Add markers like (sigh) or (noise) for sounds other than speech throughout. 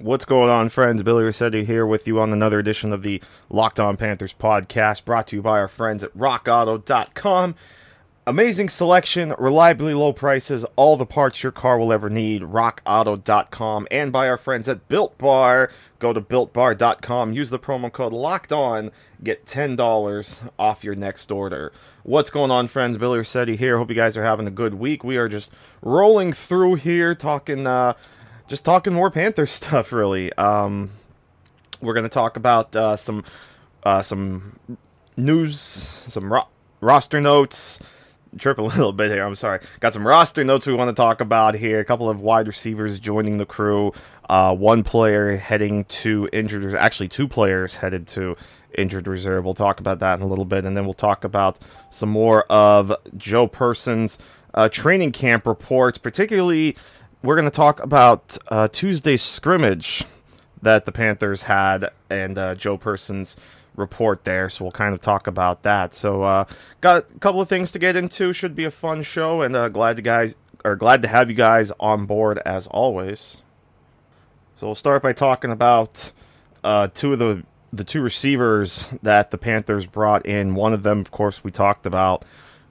What's going on, friends? Billy Rossetti here with you on another edition of the Locked On Panthers podcast, brought to you by our friends at RockAuto.com. Amazing selection, reliably low prices, all the parts your car will ever need. RockAuto.com, and by our friends at Built Bar. Go to BuiltBar.com, use the promo code Locked On, get ten dollars off your next order. What's going on, friends? Billy Rossetti here. Hope you guys are having a good week. We are just rolling through here, talking. Uh, just talking more Panther (laughs) stuff, really. Um, we're going to talk about uh, some uh, some news, some ro- roster notes. Trip a (laughs) little bit here. I'm sorry. Got some roster notes we want to talk about here. A couple of wide receivers joining the crew. Uh, one player heading to injured. Actually, two players headed to injured reserve. We'll talk about that in a little bit, and then we'll talk about some more of Joe Person's uh, training camp reports, particularly we're going to talk about uh, Tuesday's scrimmage that the Panthers had and uh, Joe Person's report there. So we'll kind of talk about that. So uh, got a couple of things to get into. Should be a fun show, and uh, glad to guys are glad to have you guys on board as always. So we'll start by talking about uh, two of the the two receivers that the Panthers brought in. One of them, of course, we talked about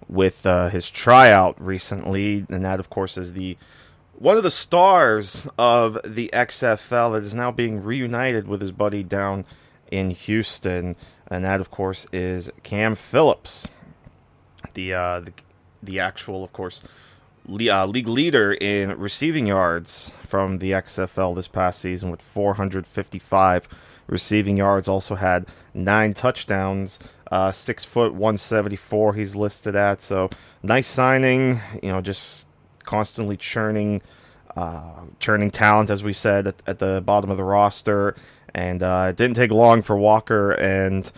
with uh, his tryout recently, and that, of course, is the one of the stars of the XFL that is now being reunited with his buddy down in Houston, and that, of course, is Cam Phillips, the uh, the, the actual, of course, le- uh, league leader in receiving yards from the XFL this past season with 455 receiving yards. Also had nine touchdowns. Uh, six foot 174 he's listed at so nice signing you know just constantly churning, uh, churning talent, as we said at, at, the bottom of the roster. And uh, it didn't take long for Walker and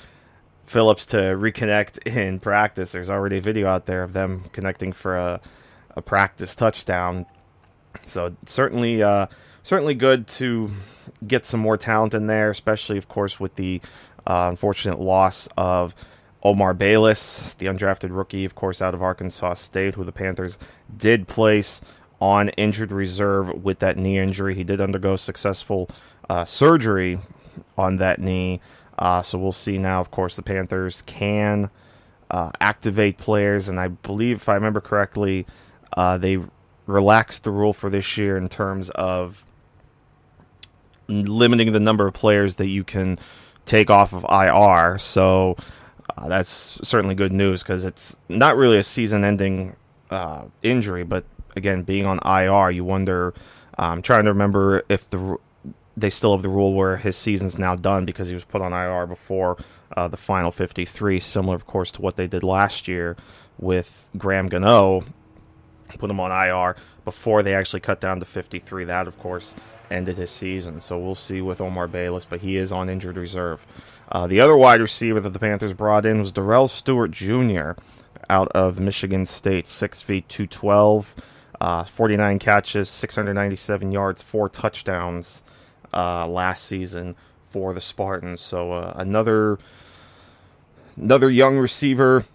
Phillips to reconnect (laughs) in practice. There's already a video out there of them connecting for a, a practice touchdown. So certainly, uh, certainly good to get some more talent in there, especially, of course, with the uh, unfortunate loss of Omar Bayless, the undrafted rookie, of course, out of Arkansas State, who the Panthers did place on injured reserve with that knee injury. He did undergo successful uh, surgery on that knee. Uh, so we'll see now, of course, the Panthers can uh, activate players. And I believe, if I remember correctly, uh, they relaxed the rule for this year in terms of limiting the number of players that you can take off of IR. So uh, that's certainly good news because it's not really a season-ending uh, injury, but again, being on IR, you wonder. I'm um, trying to remember if the they still have the rule where his season's now done because he was put on IR before uh, the final 53, similar, of course, to what they did last year with Graham Gano, put him on IR before they actually cut down to 53. That, of course, ended his season. So we'll see with Omar Bayless, but he is on injured reserve. Uh, the other wide receiver that the Panthers brought in was Darrell Stewart Jr. out of Michigan State, 6 feet 212, uh, 49 catches, 697 yards, four touchdowns uh, last season for the Spartans. So uh, another another young receiver,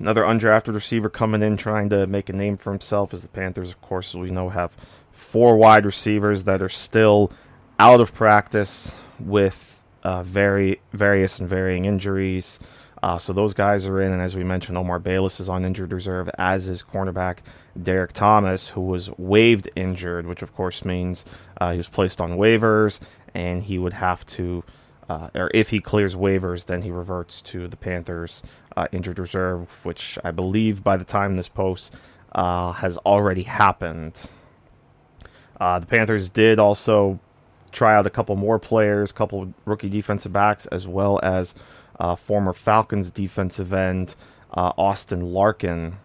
another undrafted receiver coming in trying to make a name for himself. As the Panthers, of course, we know have four wide receivers that are still out of practice with uh, very various and varying injuries. Uh, so those guys are in, and as we mentioned, Omar Bayless is on injured reserve, as is cornerback Derrek Thomas, who was waived injured, which of course means uh, he was placed on waivers, and he would have to, uh, or if he clears waivers, then he reverts to the Panthers' uh, injured reserve, which I believe by the time this post uh, has already happened. the Panthers did also try out a couple more players, a couple rookie defensive backs, as well as uh, former Falcons defensive end uh, Austin Larkin,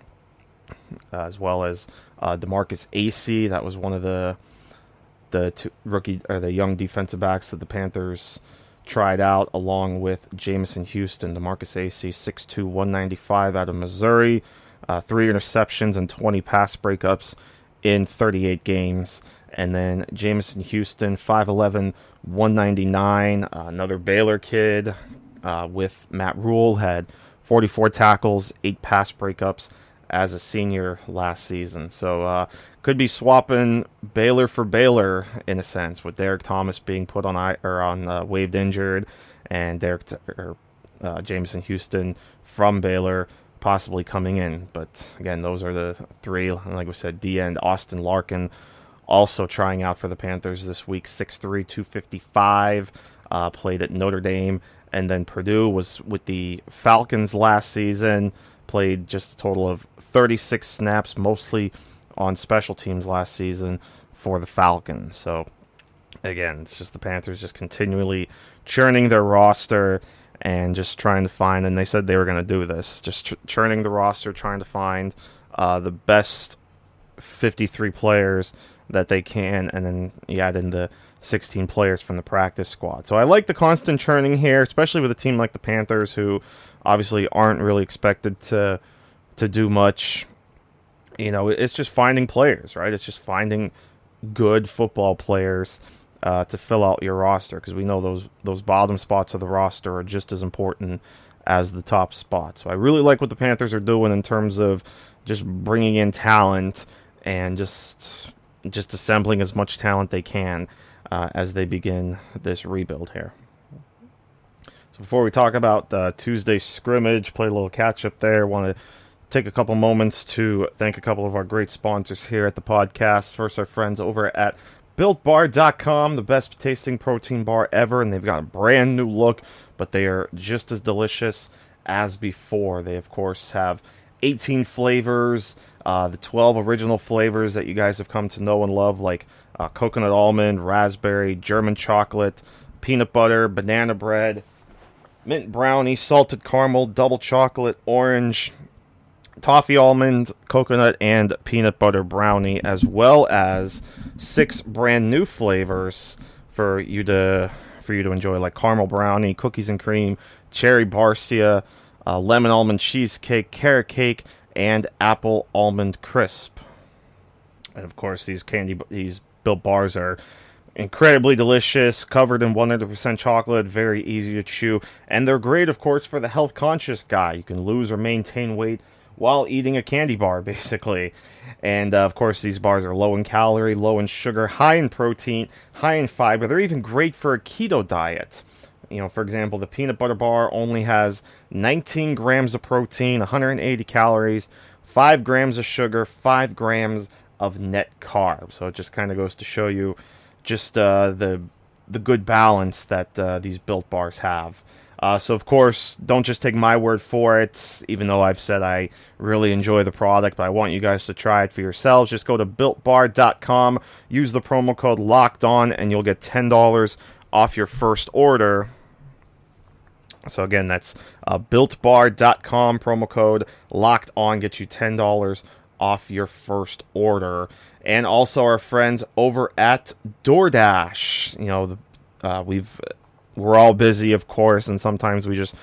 uh, as well as uh, DeMarkus Acy. That was one of the the rookie or the young defensive backs that the Panthers tried out along with Jameson Houston. DeMarkus Acy, 6'2", 195 out of Missouri. Uh, three interceptions and 20 pass breakups in 38 games. And then Jameson Houston, 5'11", 199. Uh, another Baylor kid uh, with Matt Rhule, had 44 tackles, eight pass breakups as a senior last season. So uh, could be swapping Baylor for Baylor in a sense, with Derrek Thomas being put on I- or on uh, waived injured, and Derek or uh, Jameson Houston from Baylor possibly coming in. But again, those are the three. Like we said, D end Austin Larkin also trying out for the Panthers this week, 6'3", 255, uh, played at Notre Dame. And then Purdue was with the Falcons last season, played just a total of 36 snaps, mostly on special teams last season for the Falcons. So again, it's just the Panthers just continually churning their roster and just trying to find. And they said they were going to do this, just ch- churning the roster, trying to find uh, the best 53 players that they can, and then you add in the 16 players from the practice squad. So I like the constant churning here, especially with a team like the Panthers, who obviously aren't really expected to to do much. You know, it's just finding players, right? It's just finding good football players uh, to fill out your roster because we know those those bottom spots of the roster are just as important as the top spot. So I really like what the Panthers are doing in terms of just bringing in talent and just just assembling as much talent they can uh, as they begin this rebuild here. So before we talk about uh, Tuesday scrimmage, play a little catch up there. Want to take a couple moments to thank a couple of our great sponsors here at the podcast. First, our friends over at BuiltBar.com, the best tasting protein bar ever, and they've got a brand new look, but they are just as delicious as before. They, of course, have 18 flavors, uh, the 12 original flavors that you guys have come to know and love, like uh, coconut almond, raspberry, German chocolate, peanut butter, banana bread, mint brownie, salted caramel, double chocolate, orange, toffee almond, coconut, and peanut butter brownie, as well as six brand new flavors for you to for you to enjoy, like caramel brownie, cookies and cream, cherry barcia, uh, lemon almond cheesecake, carrot cake, and apple almond crisp. And of course, these candy these built bars are incredibly delicious, covered in 100% chocolate, very easy to chew, and they're great, of course, for the health conscious guy. You can lose or maintain weight while eating a candy bar, (laughs) basically. And uh, of course, these bars are low in calorie, low in sugar, high in protein, high in fiber. They're even great for a keto diet. You know, for example, the peanut butter bar only has 19 grams of protein, 180 calories, 5 grams of sugar, 5 grams of net carbs. So it just kind of goes to show you just uh, the the good balance that uh, these built bars have. Uh, so of course, don't just take my word for it. Even though I've said I really enjoy the product, but I want you guys to try it for yourselves. Just go to builtbar.com, use the promo code Locked On, and you'll get ten dollars off your first order. So again, that's uh, builtbar.com promo code Locked On gets you ten dollars off your first order. And also our friends over at DoorDash. You know, uh, we've we're all busy, of course, and sometimes we just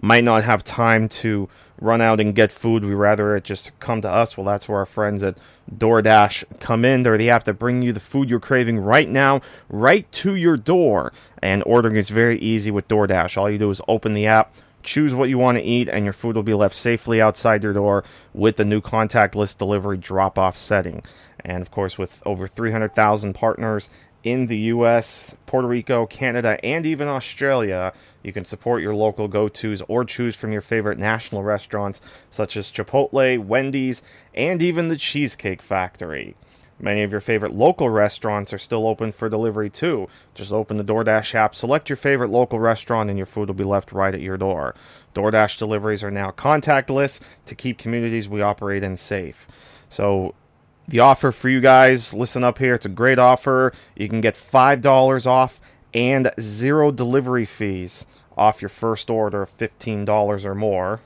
might not have time to run out and get food. We rather it just come to us. Well, that's where our friends at DoorDash come in. They're the app that bring you the food you're craving right now, right to your door. And ordering is very easy with DoorDash. All you do is open the app, choose what you want to eat, and your food will be left safely outside your door with the new contactless delivery drop off setting. And of course, with over 300,000 partners in the US, Puerto Rico, Canada, and even Australia. You can support your local go tos or choose from your favorite national restaurants such as Chipotle, Wendy's, and even the Cheesecake Factory. Many of your favorite local restaurants are still open for delivery too. Just open the DoorDash app, select your favorite local restaurant, and your food will be left right at your door. DoorDash deliveries are now contactless to keep communities we operate in safe. So the offer for you guys, listen up here. It's a great offer. You can get $5 off and zero delivery fees off your first order of $15 or more.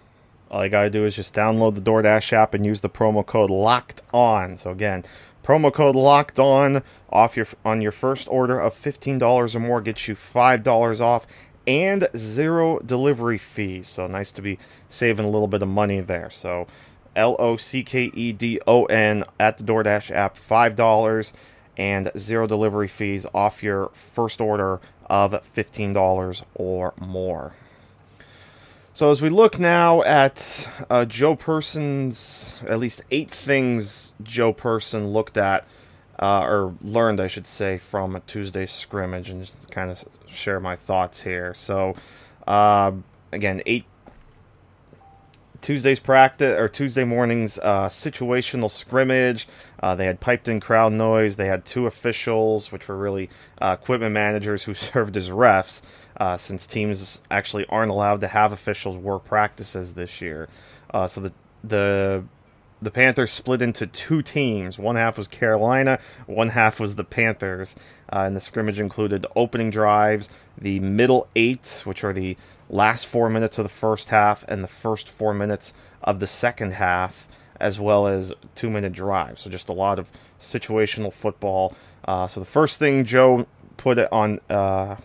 All you got to do is just download the DoorDash app and use the promo code LOCKED ON. So again, promo code LOCKED ON off your on your first order of $15 or more gets you $5 off and zero delivery fees. So nice to be saving a little bit of money there. So L O C K E D O N at the DoorDash app, $5 and zero delivery fees off your first order of $15 or more. So as we look now at uh, Joe Person's, at least eight things Joe Person looked at, uh, or learned, I should say, from Tuesday's scrimmage, and just kind of share my thoughts here. So, uh, again, eight Tuesday's practice or Tuesday morning's uh, situational scrimmage. Uh, they had piped in crowd noise. They had two officials, which were really uh, equipment managers who (laughs) served as refs, uh, since teams actually aren't allowed to have officials work practices this year. Uh, so the the the Panthers split into two teams. One half was Carolina, one half was the Panthers. Uh, and the scrimmage included opening drives, the middle eight, which are the last four minutes of the first half, and the first four minutes of the second half, as well as two minute drives. So just a lot of situational football. Uh, so the first thing Joe put it on, uh,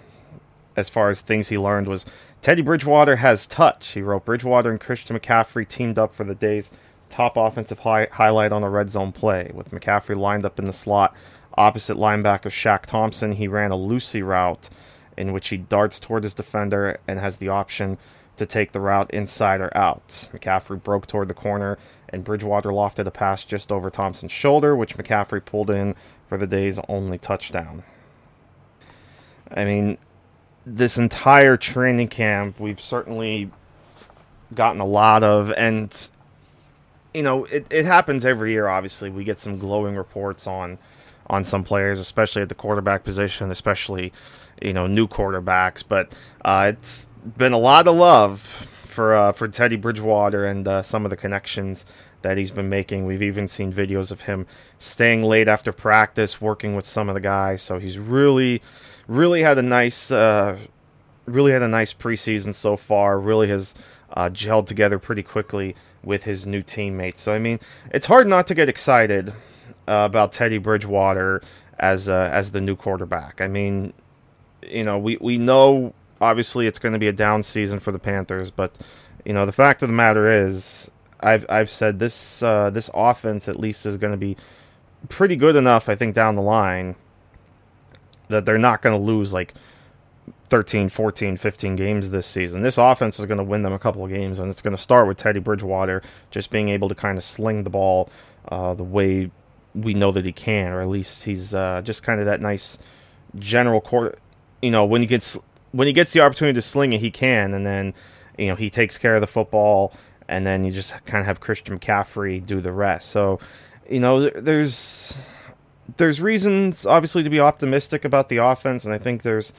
as far as things he learned, was Teddy Bridgewater has touch. He wrote Bridgewater and Christian McCaffrey teamed up for the day's top offensive hi- highlight on a red zone play. With McCaffrey lined up in the slot opposite linebacker Shaq Thompson, he ran a Lucy route in which he darts toward his defender and has the option to take the route inside or out. McCaffrey broke toward the corner, and Bridgewater lofted a pass just over Thompson's shoulder, which McCaffrey pulled in for the day's only touchdown. I mean, this entire training camp, we've certainly gotten a lot of, and you know, it, it happens every year. Obviously, we get some glowing reports on on some players, especially at the quarterback position, especially you know new quarterbacks. But uh, it's been a lot of love for uh, for Teddy Bridgewater and uh, some of the connections that he's been making. We've even seen videos of him staying late after practice, working with some of the guys. So he's really, really had a nice, uh, really had a nice preseason so far. Really has uh, gelled together pretty quickly with his new teammates. So I mean, it's hard not to get excited uh, about Teddy Bridgewater as uh, as the new quarterback. I mean, you know, we we know obviously it's going to be a down season for the Panthers, but you know, the fact of the matter is, I've I've said this uh, this offense at least is going to be pretty good enough. I think down the line that they're not going to lose like 13, 14, 15 games this season. This offense is going to win them a couple of games, and it's going to start with Teddy Bridgewater just being able to kind of sling the ball uh, the way we know that he can, or at least he's uh, just kind of that nice general court. You know, when he gets when he gets the opportunity to sling it, he can, and then you know he takes care of the football, and then you just kind of have Christian McCaffrey do the rest. So, you know, there's there's reasons obviously to be optimistic about the offense, and I think there's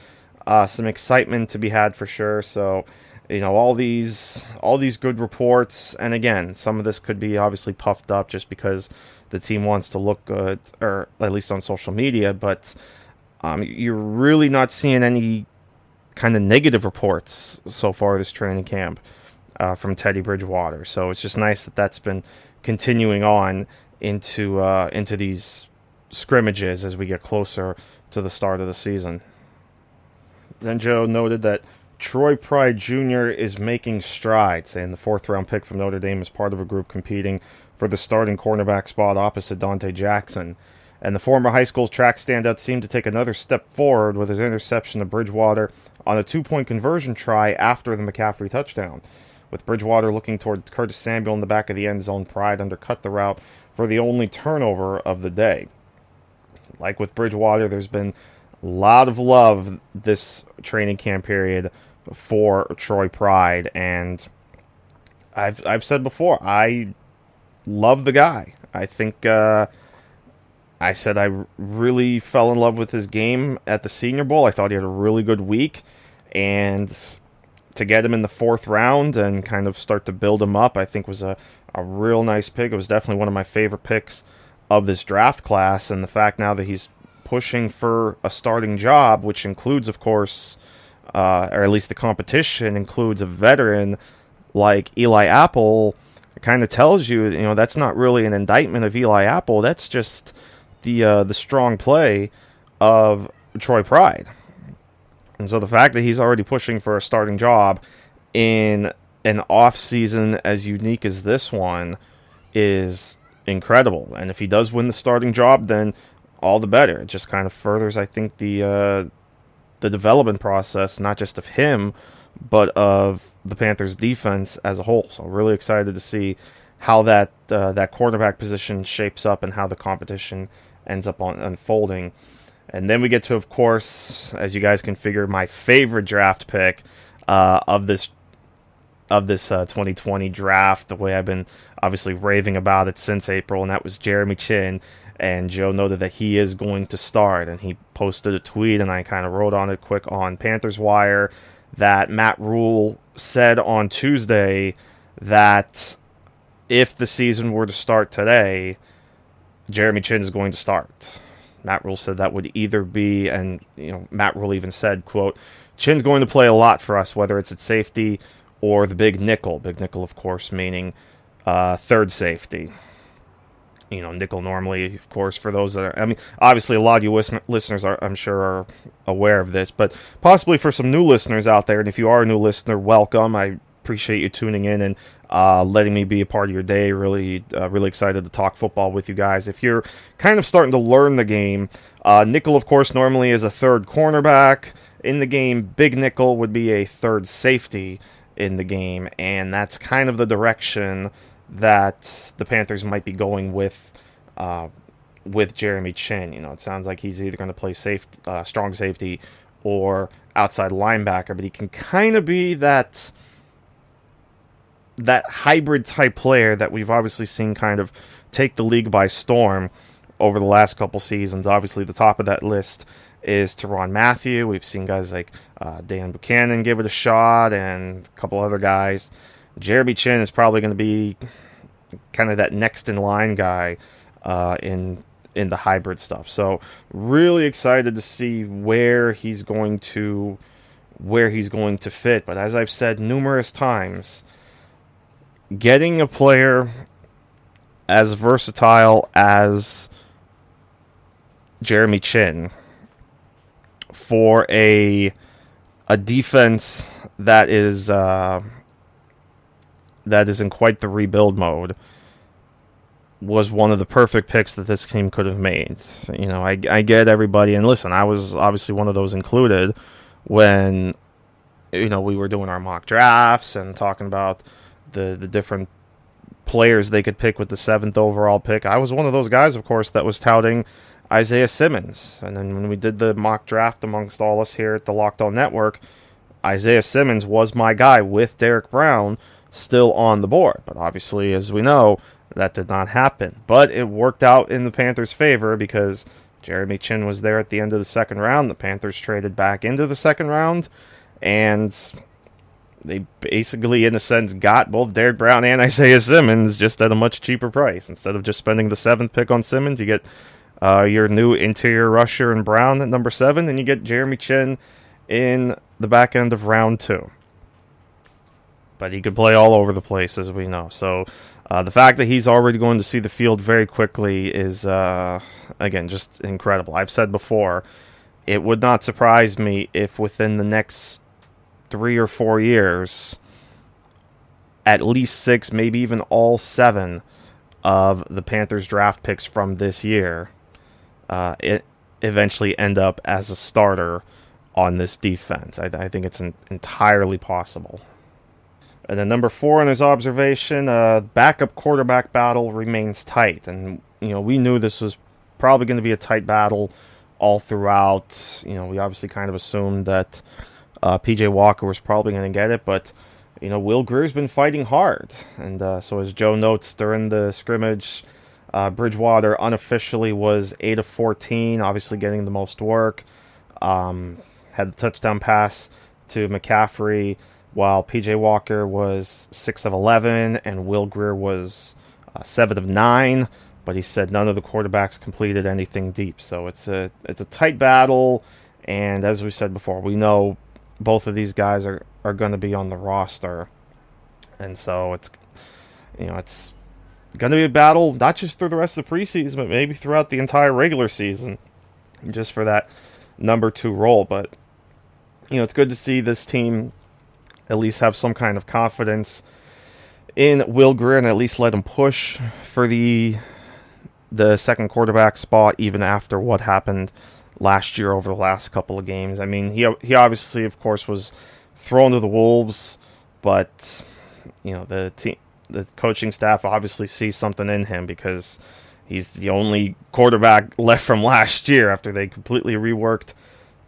uh, some excitement to be had for sure. So, you know, all these all these good reports, and again, some of this could be obviously puffed up just because the team wants to look good, or at least on social media. But um, you're really not seeing any kind of negative reports so far this training camp uh, from Teddy Bridgewater. So it's just nice that that's been continuing on into uh, into these scrimmages as we get closer to the start of the season. Then Joe noted that Troy Pride Jr. is making strides, and the fourth round pick from Notre Dame is part of a group competing for the starting cornerback spot opposite Donte Jackson. And the former high school track standout seemed to take another step forward with his interception of Bridgewater on a two point conversion try after the McCaffrey touchdown. With Bridgewater looking toward Curtis Samuel in the back of the end zone, Pride undercut the route for the only turnover of the day. Like with Bridgewater, there's been a lot of love this training camp period for Troy Pride, and I've I've said before I love the guy. I think uh, I said I really fell in love with his game at the Senior Bowl. I thought he had a really good week, and to get him in the fourth round and kind of start to build him up, I think was a, a real nice pick. It was definitely one of my favorite picks of this draft class, and the fact now that he's pushing for a starting job, which includes, of course, uh, or at least the competition includes a veteran like Eli Apple kind of tells you, you know, that's not really an indictment of Eli Apple. That's just the uh, the strong play of Troy Pride. And so the fact that he's already pushing for a starting job in an off season as unique as this one is incredible. And if he does win the starting job, then all the better. It just kind of furthers, I think, the uh, the development process, not just of him, but of the Panthers' defense as a whole. So really excited to see how that uh, that quarterback position shapes up and how the competition ends up on, unfolding. And then we get to, of course, as you guys can figure, my favorite draft pick uh, of this of this uh, 2020 draft. The way I've been obviously raving about it since April, and that was Jeremy Chinn. And Joe noted that he is going to start, and he posted a tweet, and I kind of wrote on it quick on Panthers Wire that Matt Rhule said on Tuesday that if the season were to start today, Jeremy Chinn is going to start. Matt Rhule said that would either be, and you know, Matt Rhule even said, "quote Chinn's going to play a lot for us, whether it's at safety or the big nickel. Big nickel, of course, meaning uh, third safety. You know, nickel normally, of course, for those that are. I mean, obviously, a lot of you listen, listeners are, I'm sure, are aware of this, but possibly for some new listeners out there, and if you are a new listener, welcome. I appreciate you tuning in and uh, letting me be a part of your day. Really, uh, really excited to talk football with you guys. If you're kind of starting to learn the game, uh, nickel, of course, normally is a third cornerback in the game. Big nickel would be a third safety in the game, and that's kind of the direction that the Panthers might be going with. Uh, with Jeremy Chinn, you know, it sounds like he's either going to play safe, uh, strong safety, or outside linebacker, but he can kind of be that that hybrid type player that we've obviously seen kind of take the league by storm over the last couple seasons. Obviously, the top of that list is Tyrann Mathieu. We've seen guys like uh, Deone Bucannon give it a shot, and a couple other guys. Jeremy Chinn is probably going to be kind of that next in line guy uh, in in the hybrid stuff. So really excited to see where he's going to where he's going to fit. But as I've said numerous times, getting a player as versatile as Jeremy Chinn for a a defense that is uh, that is in quite the rebuild mode was one of the perfect picks that this team could have made. You know, I, I get everybody, and listen, I was obviously one of those included when you know we were doing our mock drafts and talking about the the different players they could pick with the seventh overall pick. I was one of those guys, of course, that was touting Isaiah Simmons. And then when we did the mock draft amongst all us here at the Locked On Network, Isaiah Simmons was my guy with Derrick Brown still on the board. But obviously, as we know, that did not happen. But it worked out in the Panthers' favor because Jeremy Chinn was there at the end of the second round. The Panthers traded back into the second round. And they basically, in a sense, got both Derrick Brown and Isaiah Simmons just at a much cheaper price. Instead of just spending the seventh pick on Simmons, you get uh, your new interior rusher and Brown at number seven, and you get Jeremy Chinn in the back end of round two. But he could play all over the place, as we know. So uh, the fact that he's already going to see the field very quickly is, uh, again, just incredible. I've said before, it would not surprise me if within the next three or four years, at least six, maybe even all seven of the Panthers draft picks from this year, uh, it eventually end up as a starter on this defense. I, I think it's an, entirely possible. And then number four in his observation, uh, backup quarterback battle remains tight, and you know we knew this was probably going to be a tight battle all throughout. You know we obviously kind of assumed that uh, PJ Walker was probably going to get it, but you know Will Grier's been fighting hard, and uh, so as Joe notes during the scrimmage, uh, Bridgewater unofficially was eight of fourteen, obviously getting the most work. Um, had the touchdown pass to McCaffrey, while PJ Walker was six of eleven, and Will Grier was uh, seven of nine. But he said none of the quarterbacks completed anything deep, so it's a it's a tight battle. And as we said before, we know both of these guys are, are going to be on the roster. And so it's, you know, it's going to be a battle, not just through the rest of the preseason, but maybe throughout the entire regular season, just for that number two role. But you know, it's good to see this team at least have some kind of confidence in Will Grier and at least let him push for the the second quarterback spot even after what happened last year over the last couple of games. I mean, he he obviously of course was thrown to the wolves, but you know, the team the coaching staff obviously sees something in him because he's the only quarterback (laughs) left from last year after they completely reworked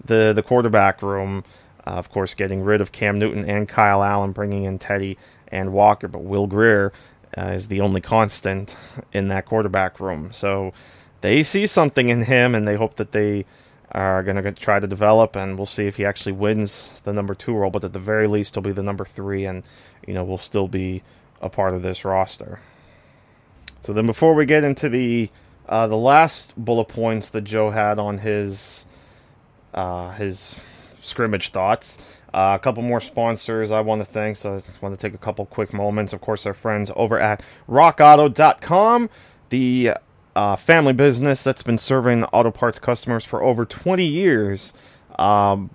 the the quarterback room. Uh, of course, getting rid of Cam Newton and Kyle Allen, bringing in Teddy and Walker, but Will Grier uh, is the only constant (laughs) in that quarterback room. So they see something in him, and they hope that they are going to try to develop, and we'll see if he actually wins the number two role. But at the very least, he'll be the number three, and you know will still be a part of this roster. So then, before we get into the uh, the last bullet points that Joe had on his uh, his scrimmage thoughts. Uh, a couple more sponsors I want to thank, so I just want to take a couple quick moments. Of course, our friends over at RockAuto.com, the uh, family business that's been serving auto parts customers for over 20 years um,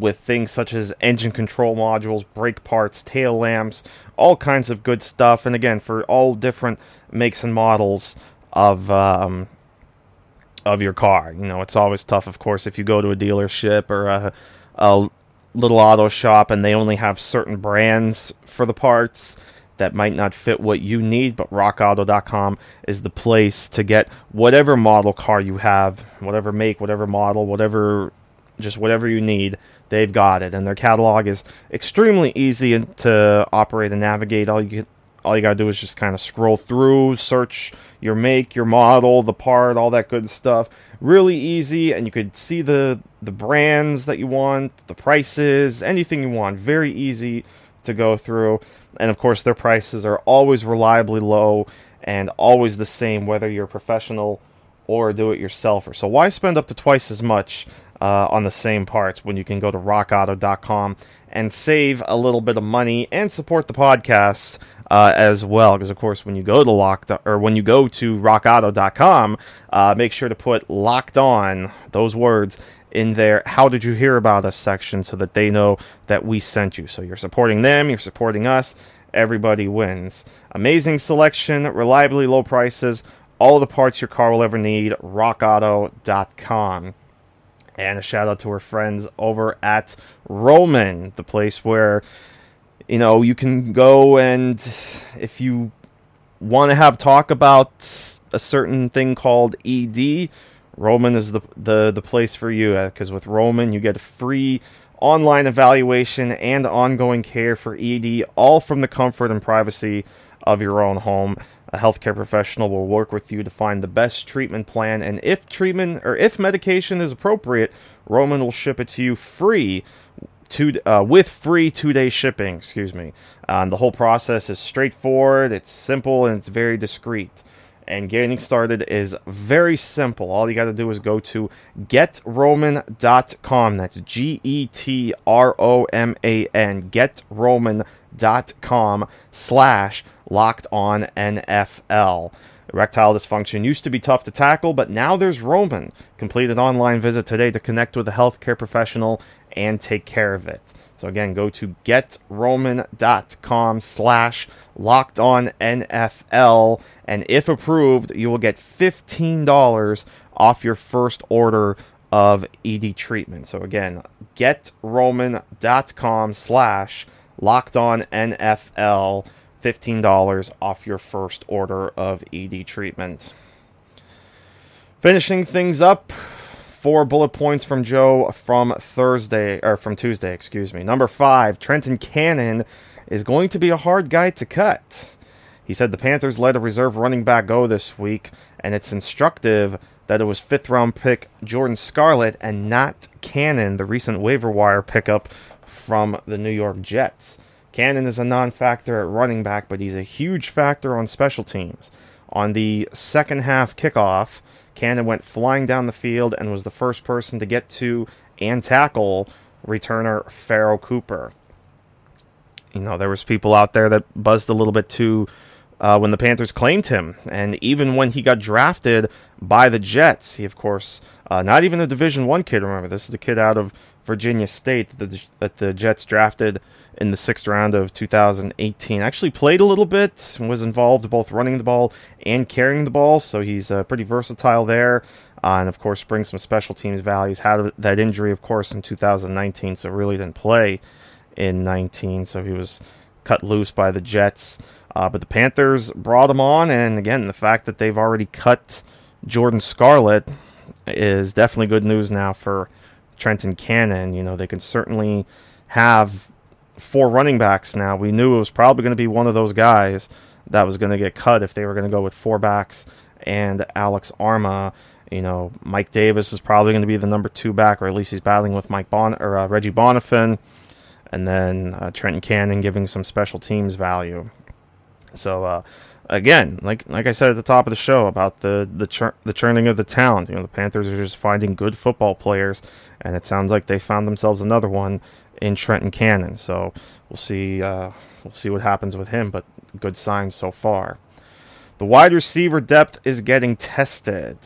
with things such as engine control modules, brake parts, tail lamps, all kinds of good stuff. And again, for all different makes and models of um, of your car. You know, it's always tough, of course, if you go to a dealership or a, a little auto shop and they only have certain brands for the parts that might not fit what you need, but rockauto.com is the place to get whatever model car you have, whatever make, whatever model, whatever just whatever you need, they've got it. And their catalog is extremely easy to operate and navigate. All you all you got to do is just kind of scroll through, search your make, your model, the part, all that good stuff. Really easy, and you could see the the brands that you want, the prices, anything you want. Very easy to go through, and of course, their prices are always reliably low and always the same, whether you're a professional or a do-it-yourselfer. So why spend up to twice as much uh, on the same parts when you can go to RockAuto.com and save a little bit of money and support the podcast uh, as well. Because of course, when you go to locked or when you go to RockAuto.com, uh, make sure to put "locked on" those words in there. How did you hear about us section so that they know that we sent you. So you're supporting them, you're supporting us. Everybody wins. Amazing selection, reliably low prices, all the parts your car will ever need. RockAuto.com. And a shout out to our friends over at Roman, the place where you know you can go and if you want to have talk about a certain thing called ED, Roman is the the the place for you because uh, with Roman you get a free online evaluation and ongoing care for ED, all from the comfort and privacy of your own home. A healthcare professional will work with you to find the best treatment plan, and if treatment or if medication is appropriate, Roman will ship it to you free. Two, uh, with free two day shipping, excuse me. Um, the whole process is straightforward, it's simple, and it's very discreet. And getting started is very simple. All you got to do is go to getroman.com. That's G E T R O M A N. Getroman.com slash locked on NFL. Erectile dysfunction used to be tough to tackle, but now there's Roman. Complete an online visit today to connect with a healthcare professional and take care of it. So again, go to getroman.com slash locked on NFL. And if approved, you will get $15 off your first order of ED treatment. So again, getroman.com slash locked on NFL. $15 off your first order of ED treatment. Finishing things up, four bullet points from Joe from Thursday or from Tuesday, excuse me. Number 5, Trenton Cannon is going to be a hard guy to cut. He said the Panthers let a reserve running back go this week, and it's instructive that it was fifth round pick Jordan Scarlett and not Cannon, the recent waiver wire pickup from the New York Jets. Cannon is a non factor at running back, but he's a huge factor on special teams. On the second half kickoff, Cannon went flying down the field and was the first person to get to and tackle returner Pharoh Cooper. You know, there was people out there that buzzed a little bit too uh, when the Panthers claimed him, and even when he got drafted by the Jets, he of course uh, not even a Division One kid. Remember, this is the kid out of Virginia State that the, that the Jets drafted in the sixth round of 2018. Actually played a little bit, was involved both running the ball and carrying the ball, so he's uh, pretty versatile there. Uh, and of course, brings some special teams values. Had that injury, of course, in 2019, so really didn't play in 19. So he was cut loose by the Jets. Uh, but the Panthers brought him on, and again, the fact that they've already cut Jordan Scarlett is definitely good news now for Trenton Cannon. You know, they can certainly have four running backs now. We knew it was probably going to be one of those guys that was going to get cut if they were going to go with four backs and Alex Armah. You know, Mike Davis is probably going to be the number two back, or at least he's battling with Mike Bon or uh, Reggie Bonnafon, and then uh, Trenton Cannon giving some special teams value. So uh, again, like like I said at the top of the show about the the chur- the churning of the talent, you know, the Panthers are just finding good football players, and it sounds like they found themselves another one in Trenton Cannon. So we'll see uh, we'll see what happens with him, but good signs so far. The wide receiver depth is getting tested.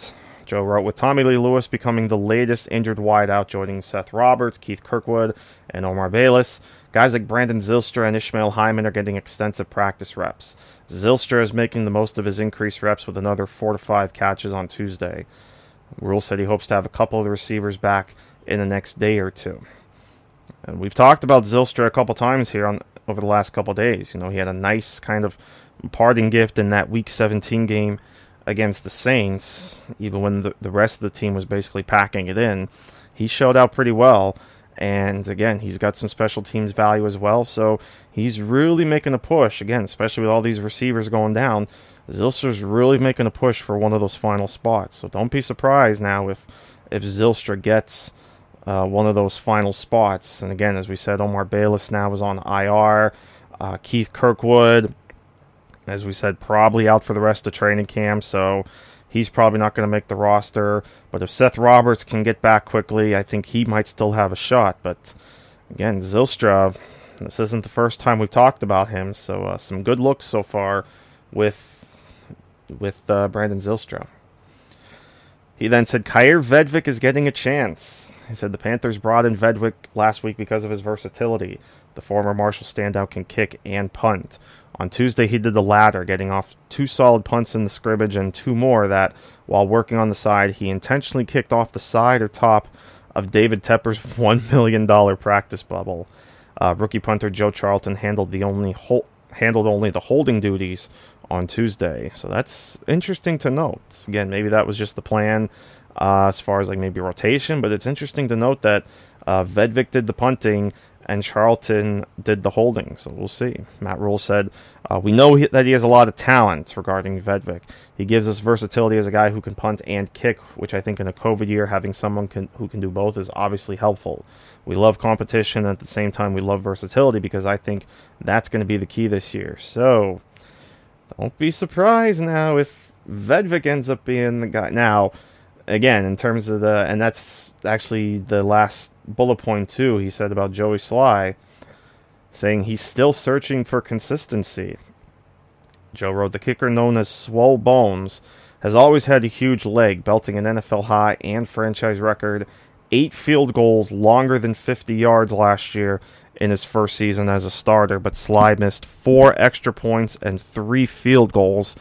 Joe wrote, with Tommy Lee Lewis becoming the latest injured wideout, joining Seth Roberts, Keith Kirkwood, and Omar Bayless, guys like Brandon Zylstra and Ishmael Hyman are getting extensive practice reps. Zylstra is making the most of his increased reps with another four to five catches on Tuesday. Rhule said he hopes to have a couple of the receivers back in the next day or two. And we've talked about Zylstra a couple times here on over the last couple days. You know, he had a nice kind of parting gift in that Week 17 game against the Saints, even when the, the rest of the team was basically packing it in. He showed out pretty well. And again, he's got some special teams value as well. So he's really making a push. Again, especially with all these receivers going down. Zylstra's really making a push for one of those final spots. So don't be surprised now if if Zylstra gets uh, one of those final spots. And again, as we said, Omar Bayless now is on IR. Uh, Keith Kirkwood, as we said, probably out for the rest of training camp. So he's probably not going to make the roster. But if Seth Roberts can get back quickly, I think he might still have a shot. But again, Zylstra, this isn't the first time we've talked about him. So uh, some good looks so far with with uh, Brandon Zylstra. He then said Kaare Vedvik is getting a chance. He said the Panthers brought in Vedvik last week because of his versatility. The former Marshall standout can kick and punt. On Tuesday, he did the latter, getting off two solid punts in the scrimmage and two more that, while working on the side, he intentionally kicked off the side or top of David Tepper's (laughs) $1 million practice bubble. Uh, rookie punter Joe Charlton handled the only hol- handled only the holding duties on Tuesday. So that's interesting to note. Again, maybe that was just the plan uh, as far as like maybe rotation, but it's interesting to note that uh, Vedvik did the punting and Charlton did the holding. So we'll see. Matt Rhule said, uh, We know he, that he has a lot of talent regarding Vedvik. He gives us versatility as a guy who can punt and kick, which I think in a COVID year, having someone can, who can do both is obviously helpful. We love competition, and at the same time, we love versatility because I think that's going to be the key this year. So don't be surprised now if Vedvik ends up being the guy. Now, again, in terms of the, and that's actually the last bullet point too. He said about Joey Slye, saying he's still searching for consistency. Joe wrote the kicker known as Swole Bones has always had a huge leg, belting an NFL high and franchise record, eight field goals longer than 50 yards last year in his first season as a starter. But Slye missed four extra points and three field goals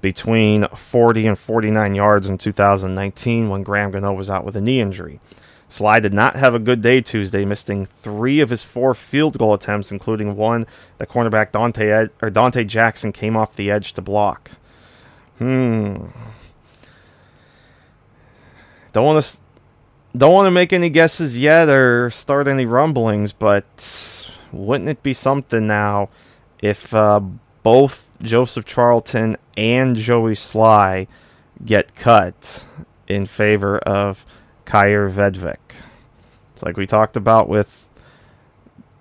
between 40 and 49 yards in 2019 when Graham Gano was out with a knee injury. Slye did not have a good day Tuesday, missing three of his four field goal attempts, including one that cornerback Dante Ed- or Donte Jackson came off the edge to block. Hmm. Don't want to don't want to make any guesses yet or start any rumblings, but wouldn't it be something now if uh, both Joseph Charlton and Joey Slye get cut in favor of Kaare Vedvik. It's like we talked about with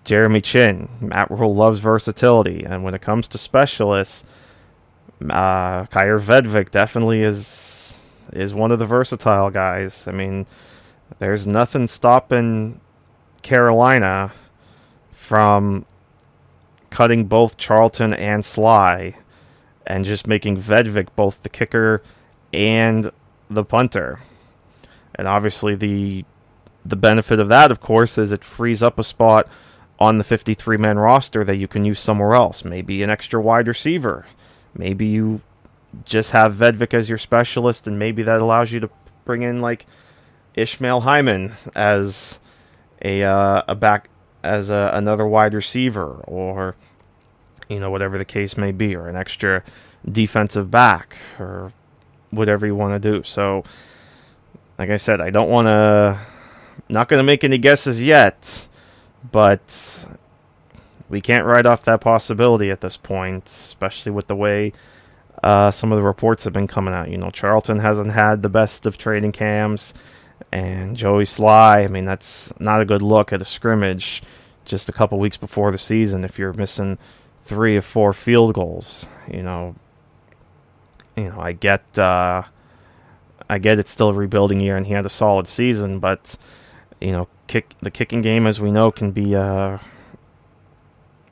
Jeremy Chinn. Matt Rhule loves versatility, and when it comes to specialists, uh, Kaare Vedvik definitely is is one of the versatile guys. I mean, there's nothing stopping Carolina from cutting both Charlton and Slye and just making Vedvik both the kicker and the punter. And obviously the the benefit of that, of course, is it frees up a spot on the 53 man roster that you can use somewhere else. Maybe an extra wide receiver. Maybe you just have Vedvik as your specialist, and maybe that allows you to bring in like Ishmael Hyman as a uh, a back as a, another wide receiver, or you know whatever the case may be, or an extra defensive back, or whatever you want to do. So, like I said, I don't want to, not going to make any guesses yet, but we can't write off that possibility at this point, especially with the way uh, some of the reports have been coming out. You know, Charlton hasn't had the best of training cams, and Joey Slye. I mean, that's not a good look at a scrimmage just a couple weeks before the season if you're missing three or four field goals. You know, you know, I get, uh, I get it's still a rebuilding year, and he had a solid season, but you know, kick the kicking game, as we know, can be. Uh,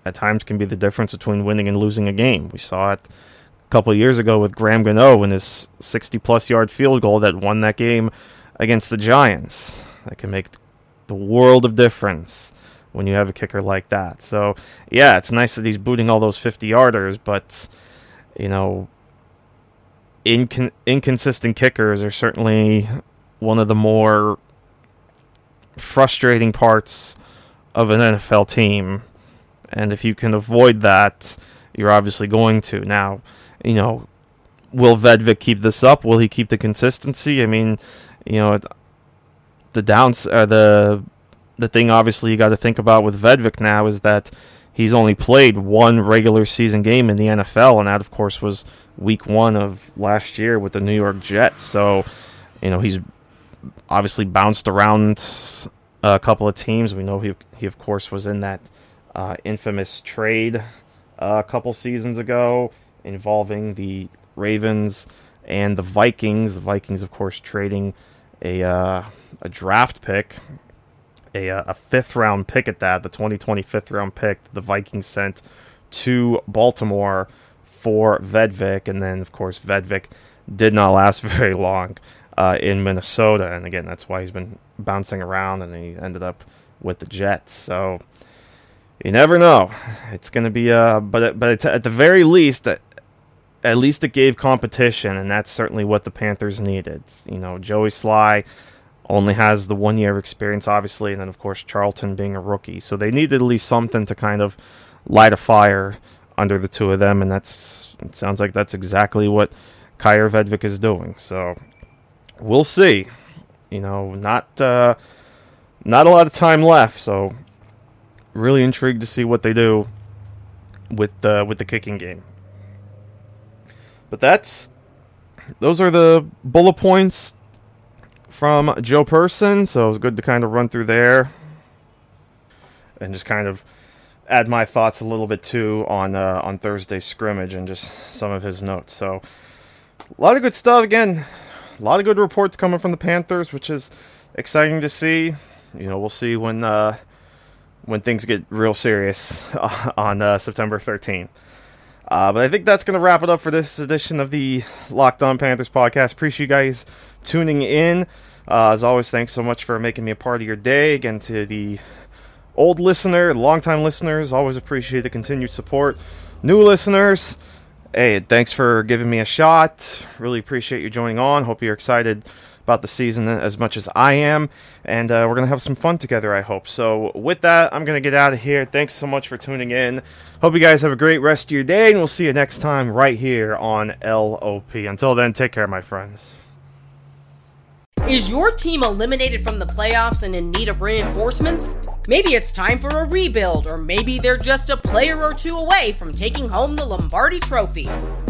at times can be the difference between winning and losing a game. We saw it a couple years ago with Graham Gano in his 60 plus yard field goal that won that game against the Giants. That can make the world of difference when you have a kicker like that. So, yeah, it's nice that he's booting all those 50 yarders, but, you know, incon- inconsistent kickers are certainly one of the more frustrating parts of an NFL team. And if you can avoid that, you're obviously going to. Now, you know, will Vedvik keep this up? Will he keep the consistency? I mean, you know, the downs uh, the the thing obviously you got to think about with Vedvik now is that he's only played one regular season game in the NFL, and that of course was week one of last year with the New York Jets. So, you know, he's obviously bounced around a couple of teams. We know he he of course was in that uh, infamous trade uh, a couple seasons ago involving the Ravens and the Vikings. The Vikings, of course, trading a uh, a draft pick, a uh, a fifth round pick at that, the 2020 fifth round pick. The Vikings sent to Baltimore for Vedvik, and then of course Vedvik did not last (laughs) very long uh, in Minnesota, and again that's why he's been bouncing around, and he ended up with the Jets. So you never know. It's going to be uh but but at the very least at least it gave competition and that's certainly what the Panthers needed. You know, Joey Slye only has the 1 year experience obviously and then of course Charlton being a rookie. So they needed at least something to kind of light a fire under the two of them and that's it sounds like that's exactly what Kaare Vedvik is doing. So we'll see. You know, not uh not a lot of time left, so really intrigued to see what they do with the with the kicking game. But that's those are the bullet points from Joe Person. So it was good to kind of run through there and just kind of add my thoughts a little bit too on uh, on Thursday's scrimmage and just some of his notes. So a lot of good stuff again. A lot of good reports coming from the Panthers, which is exciting to see. You know, we'll see when uh, when things get real serious (laughs) on uh, September 13th. Uh, but I think that's going to wrap it up for this edition of the Locked On Panthers podcast. Appreciate you guys tuning in. Uh, as always, thanks so much for making me a part of your day. Again, to the old listener, longtime listeners, always appreciate the continued support. New listeners, hey, thanks for giving me a shot. Really appreciate you joining on. Hope you're excited about the season as much as I am, and uh, we're gonna have some fun together. I hope. So with that, I'm gonna get out of here. Thanks so much for tuning in. Hope you guys have a great rest of your day, and we'll see you next time right here on LOP. Until then, take care, my friends. Is your team eliminated from the playoffs and in need of reinforcements? Maybe it's time for a rebuild, or maybe they're just a player or two away from taking home the Lombardi Trophy.